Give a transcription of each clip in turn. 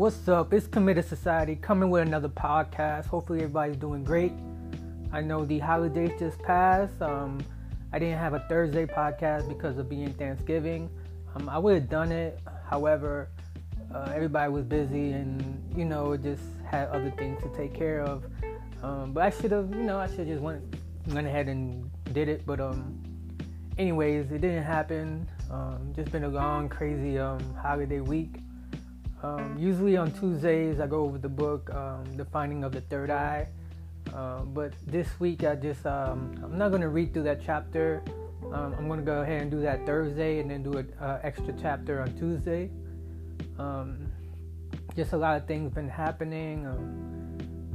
what's up? It's Committed Society coming with another podcast. Hopefully, everybody's doing great. I know the holidays just passed. Um, I didn't have a Thursday podcast because of being Thanksgiving. Um, I would have done it, however, uh, everybody was busy and you know just had other things to take care of. Um, but I should have, you know, I should just went went ahead and did it. But um, anyways, it didn't happen. Um, just been a long, crazy um, holiday week. Um, usually on Tuesdays, I go over the book, um, The Finding of the Third Eye. Uh, but this week, I just, um, I'm not going to read through that chapter. Um, I'm going to go ahead and do that Thursday and then do an uh, extra chapter on Tuesday. Um, just a lot of things been happening.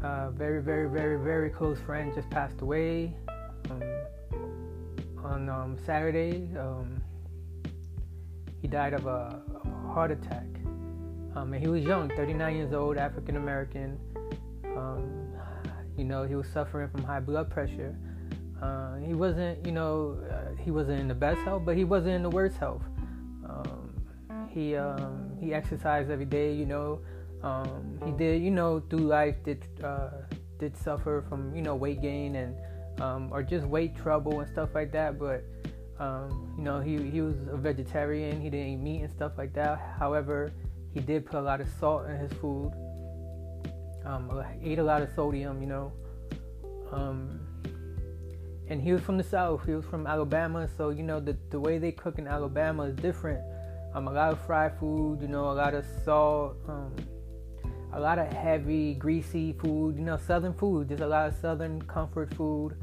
Uh, very, very, very, very close friend just passed away on Saturday. he died of a, of a heart attack. Um, and he was young, 39 years old, African American. Um, you know, he was suffering from high blood pressure. Uh, he wasn't, you know, uh, he wasn't in the best health, but he wasn't in the worst health. Um, he um, he exercised every day. You know, um, he did, you know, through life did uh, did suffer from, you know, weight gain and um, or just weight trouble and stuff like that. But you know, he he was a vegetarian. He didn't eat meat and stuff like that. However, he did put a lot of salt in his food. Um, ate a lot of sodium, you know. Um, and he was from the south. He was from Alabama, so you know the the way they cook in Alabama is different. Um, a lot of fried food, you know, a lot of salt, um, a lot of heavy, greasy food. You know, southern food. There's a lot of southern comfort food.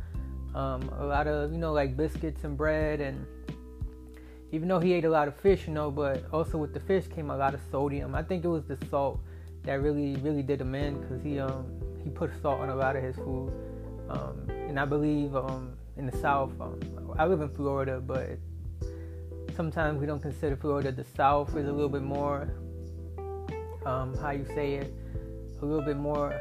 Um, a lot of you know like biscuits and bread and even though he ate a lot of fish, you know, but also with the fish came a lot of sodium. I think it was the salt that really, really did him in because he um he put salt on a lot of his food. Um, and I believe um in the South, um, I live in Florida, but sometimes we don't consider Florida the South is a little bit more um, how you say it, a little bit more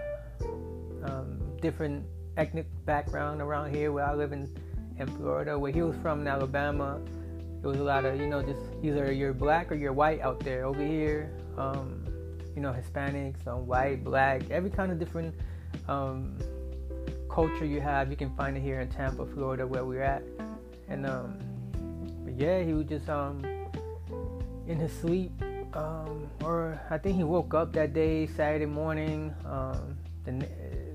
um, different ethnic background around here where I live in in Florida, where he was from in Alabama it was a lot of you know just either you're black or you're white out there. Over here um, you know hispanics um, white black every kind of different um, culture you have you can find it here in tampa florida where we're at. And um, yeah he was just um, in his sleep um, or i think he woke up that day saturday morning the,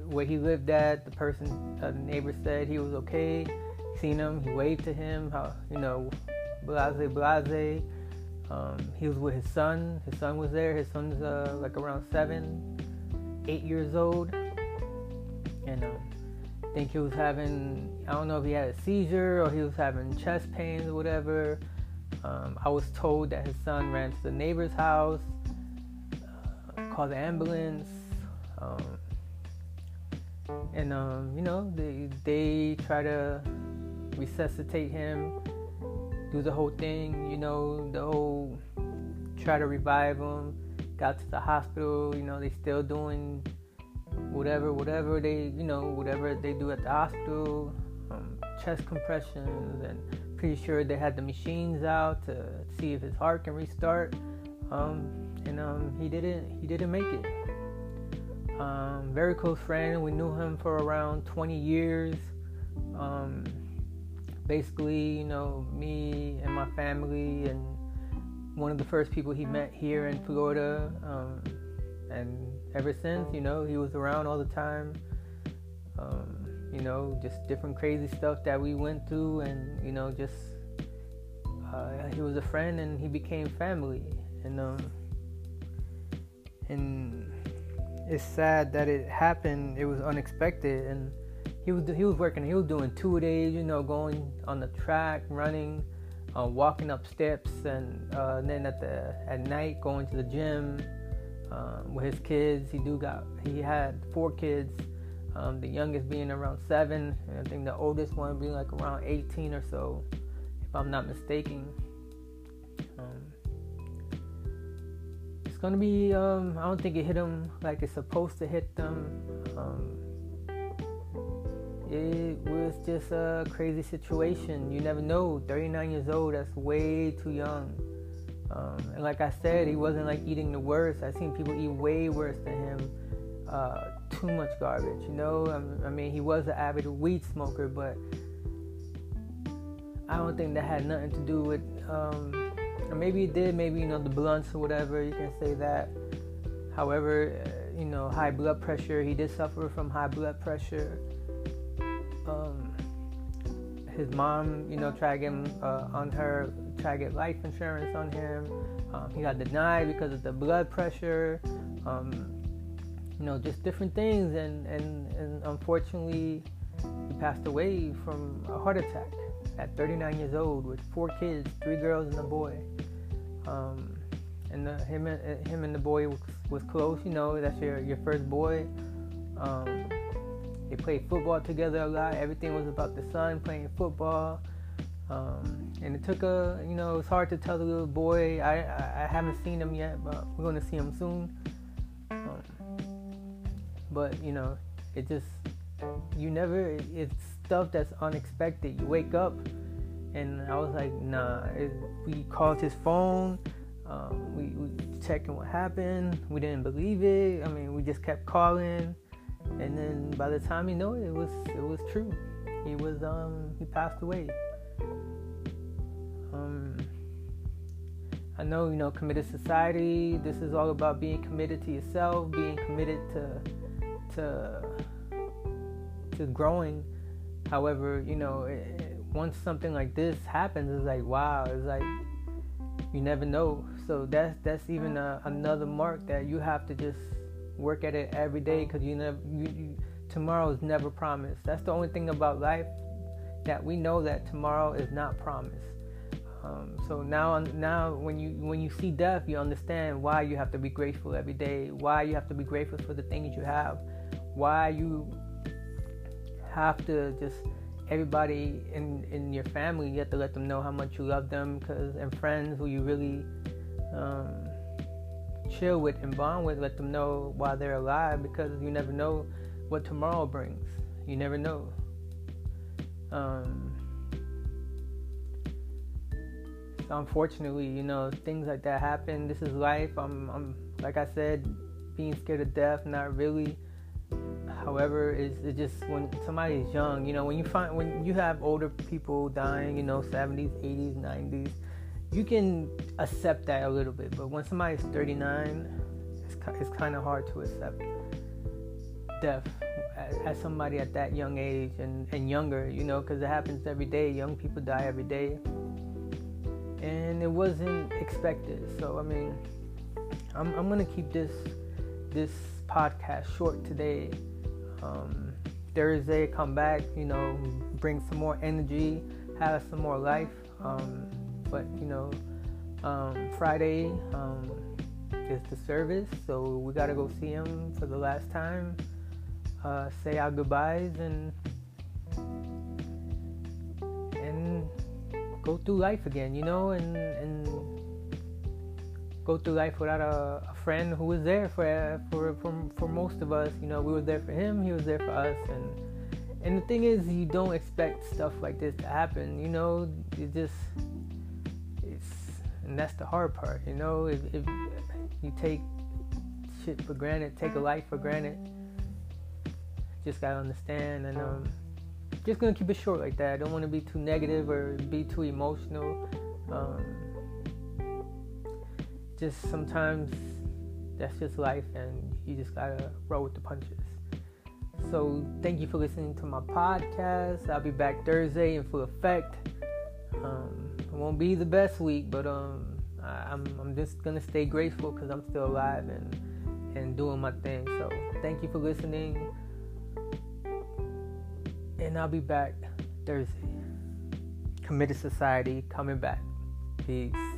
where he lived at the person uh, the neighbor said he was okay. Seen him he waved to him how you know blase blase. Um, he was with his son. His son was there. His son's uh, like around seven, eight years old, and um, I think he was having. I don't know if he had a seizure or he was having chest pains or whatever. Um, I was told that his son ran to the neighbor's house, uh, called the ambulance, um, and um, you know they they try to resuscitate him do the whole thing, you know, the whole try to revive him. Got to the hospital, you know, they still doing whatever, whatever they, you know, whatever they do at the hospital, um, chest compressions, and pretty sure they had the machines out to see if his heart can restart. Um, and um, he didn't, he didn't make it. Um, very close friend. We knew him for around 20 years. Basically, you know, me and my family, and one of the first people he met here in Florida. Um, and ever since, you know, he was around all the time. Um, you know, just different crazy stuff that we went through, and you know, just uh, he was a friend, and he became family. And um, and it's sad that it happened. It was unexpected, and he was he was working. He was doing two days, you know, going on the track, running, uh, walking up steps, and, uh, and, then at the at night going to the gym um, with his kids. He do got he had four kids. Um, the youngest being around seven, and I think the oldest one being like around 18 or so, if I'm not mistaken. Um, it's gonna be. Um, I don't think it hit him like it's supposed to hit them. It was just a crazy situation. You never know. 39 years old, that's way too young Um, and like I said, he wasn't like eating the worst. I've seen people eat way worse than him. Uh, too much garbage, you know. I mean, he was an avid weed smoker, but I don't think that had nothing to do with. Um, maybe it did. Maybe you know the blunts or whatever. You can say that. However, uh, you know, high blood pressure. He did suffer from high blood pressure. Um, his mom, you know, tried to get him uh, on her, try to get life insurance on him. Um, he got denied because of the blood pressure. Um, you know, just different things, and, and, and unfortunately, he passed away from a heart attack at 39 years old with four kids, three girls and a boy. Um, and the, him and him and the boy was, was, close. You know, that's your your first boy. Um, they played football together a lot. Everything was about the son playing football. Um, and it took a, you know, it's hard to tell the little boy. I, I, I haven't seen him yet, but we're going to see him soon. Um, but, you know, it just, you never, it's stuff that's unexpected. You wake up, and I was like, nah. It, we called his phone. Um, we, we checking what happened. We didn't believe it. I mean, we just kept calling and then by the time you know it, it was it was true. He was um he passed away. Um, I know you know committed society. This is all about being committed to yourself, being committed to to to growing. However, you know it, once something like this happens, it's like wow, it's like you never know. So that's that's even a, another mark that you have to just work at it every day because you never you, you, tomorrow is never promised. That's the only thing about life that we know that tomorrow is not promised. Um, so now, now when you when you see death, you understand why you have to be grateful every day. Why you have to be grateful for the things you have. Why you have to just everybody in in your family. You have to let them know how much you love them, cause and friends who you really um, chill with and bond with, let them know while they're alive because you never know what tomorrow brings. You never know. Um, unfortunately, you know, things like that happen. This is life. I'm, I'm like I said, being scared of death, not really. However, it's, it's just when somebody's young, you know, when you find when you have older people dying, you know, 70s, 80s, 90s, you can accept that a little bit, but when somebody's 39, it's, it's kind of hard to accept death as, somebody at that young age and, and younger, you know, because it happens every day. Young people die every day. And it wasn't expected. So, I mean, I'm, I'm going to keep this this podcast short today. Um, Thursday, come back, you know, bring some more energy, have some more life. Um, but you know, um, Friday um, is the service, so we gotta go see him for the last time. Uh, say our goodbyes and and go through life again, you know, and and go through life without a, a friend who was there for for for for most of us. You know, we were there for him, he was there for us, and and the thing is, you don't expect stuff like this to happen. You know, you just and that's the hard part, you know. If, if you take shit for granted, take a life for granted, just gotta understand. And um, just gonna keep it short like that. I don't want to be too negative or be too emotional. Um, just sometimes that's just life, and you just gotta roll with the punches. So thank you for listening to my podcast. I'll be back Thursday in full effect. It won't be the best week, but um, I, am I'm, I'm just gonna stay grateful because I'm still alive and and doing my thing. So thank you for listening, and I'll be back Thursday. Committed Society coming back. Peace.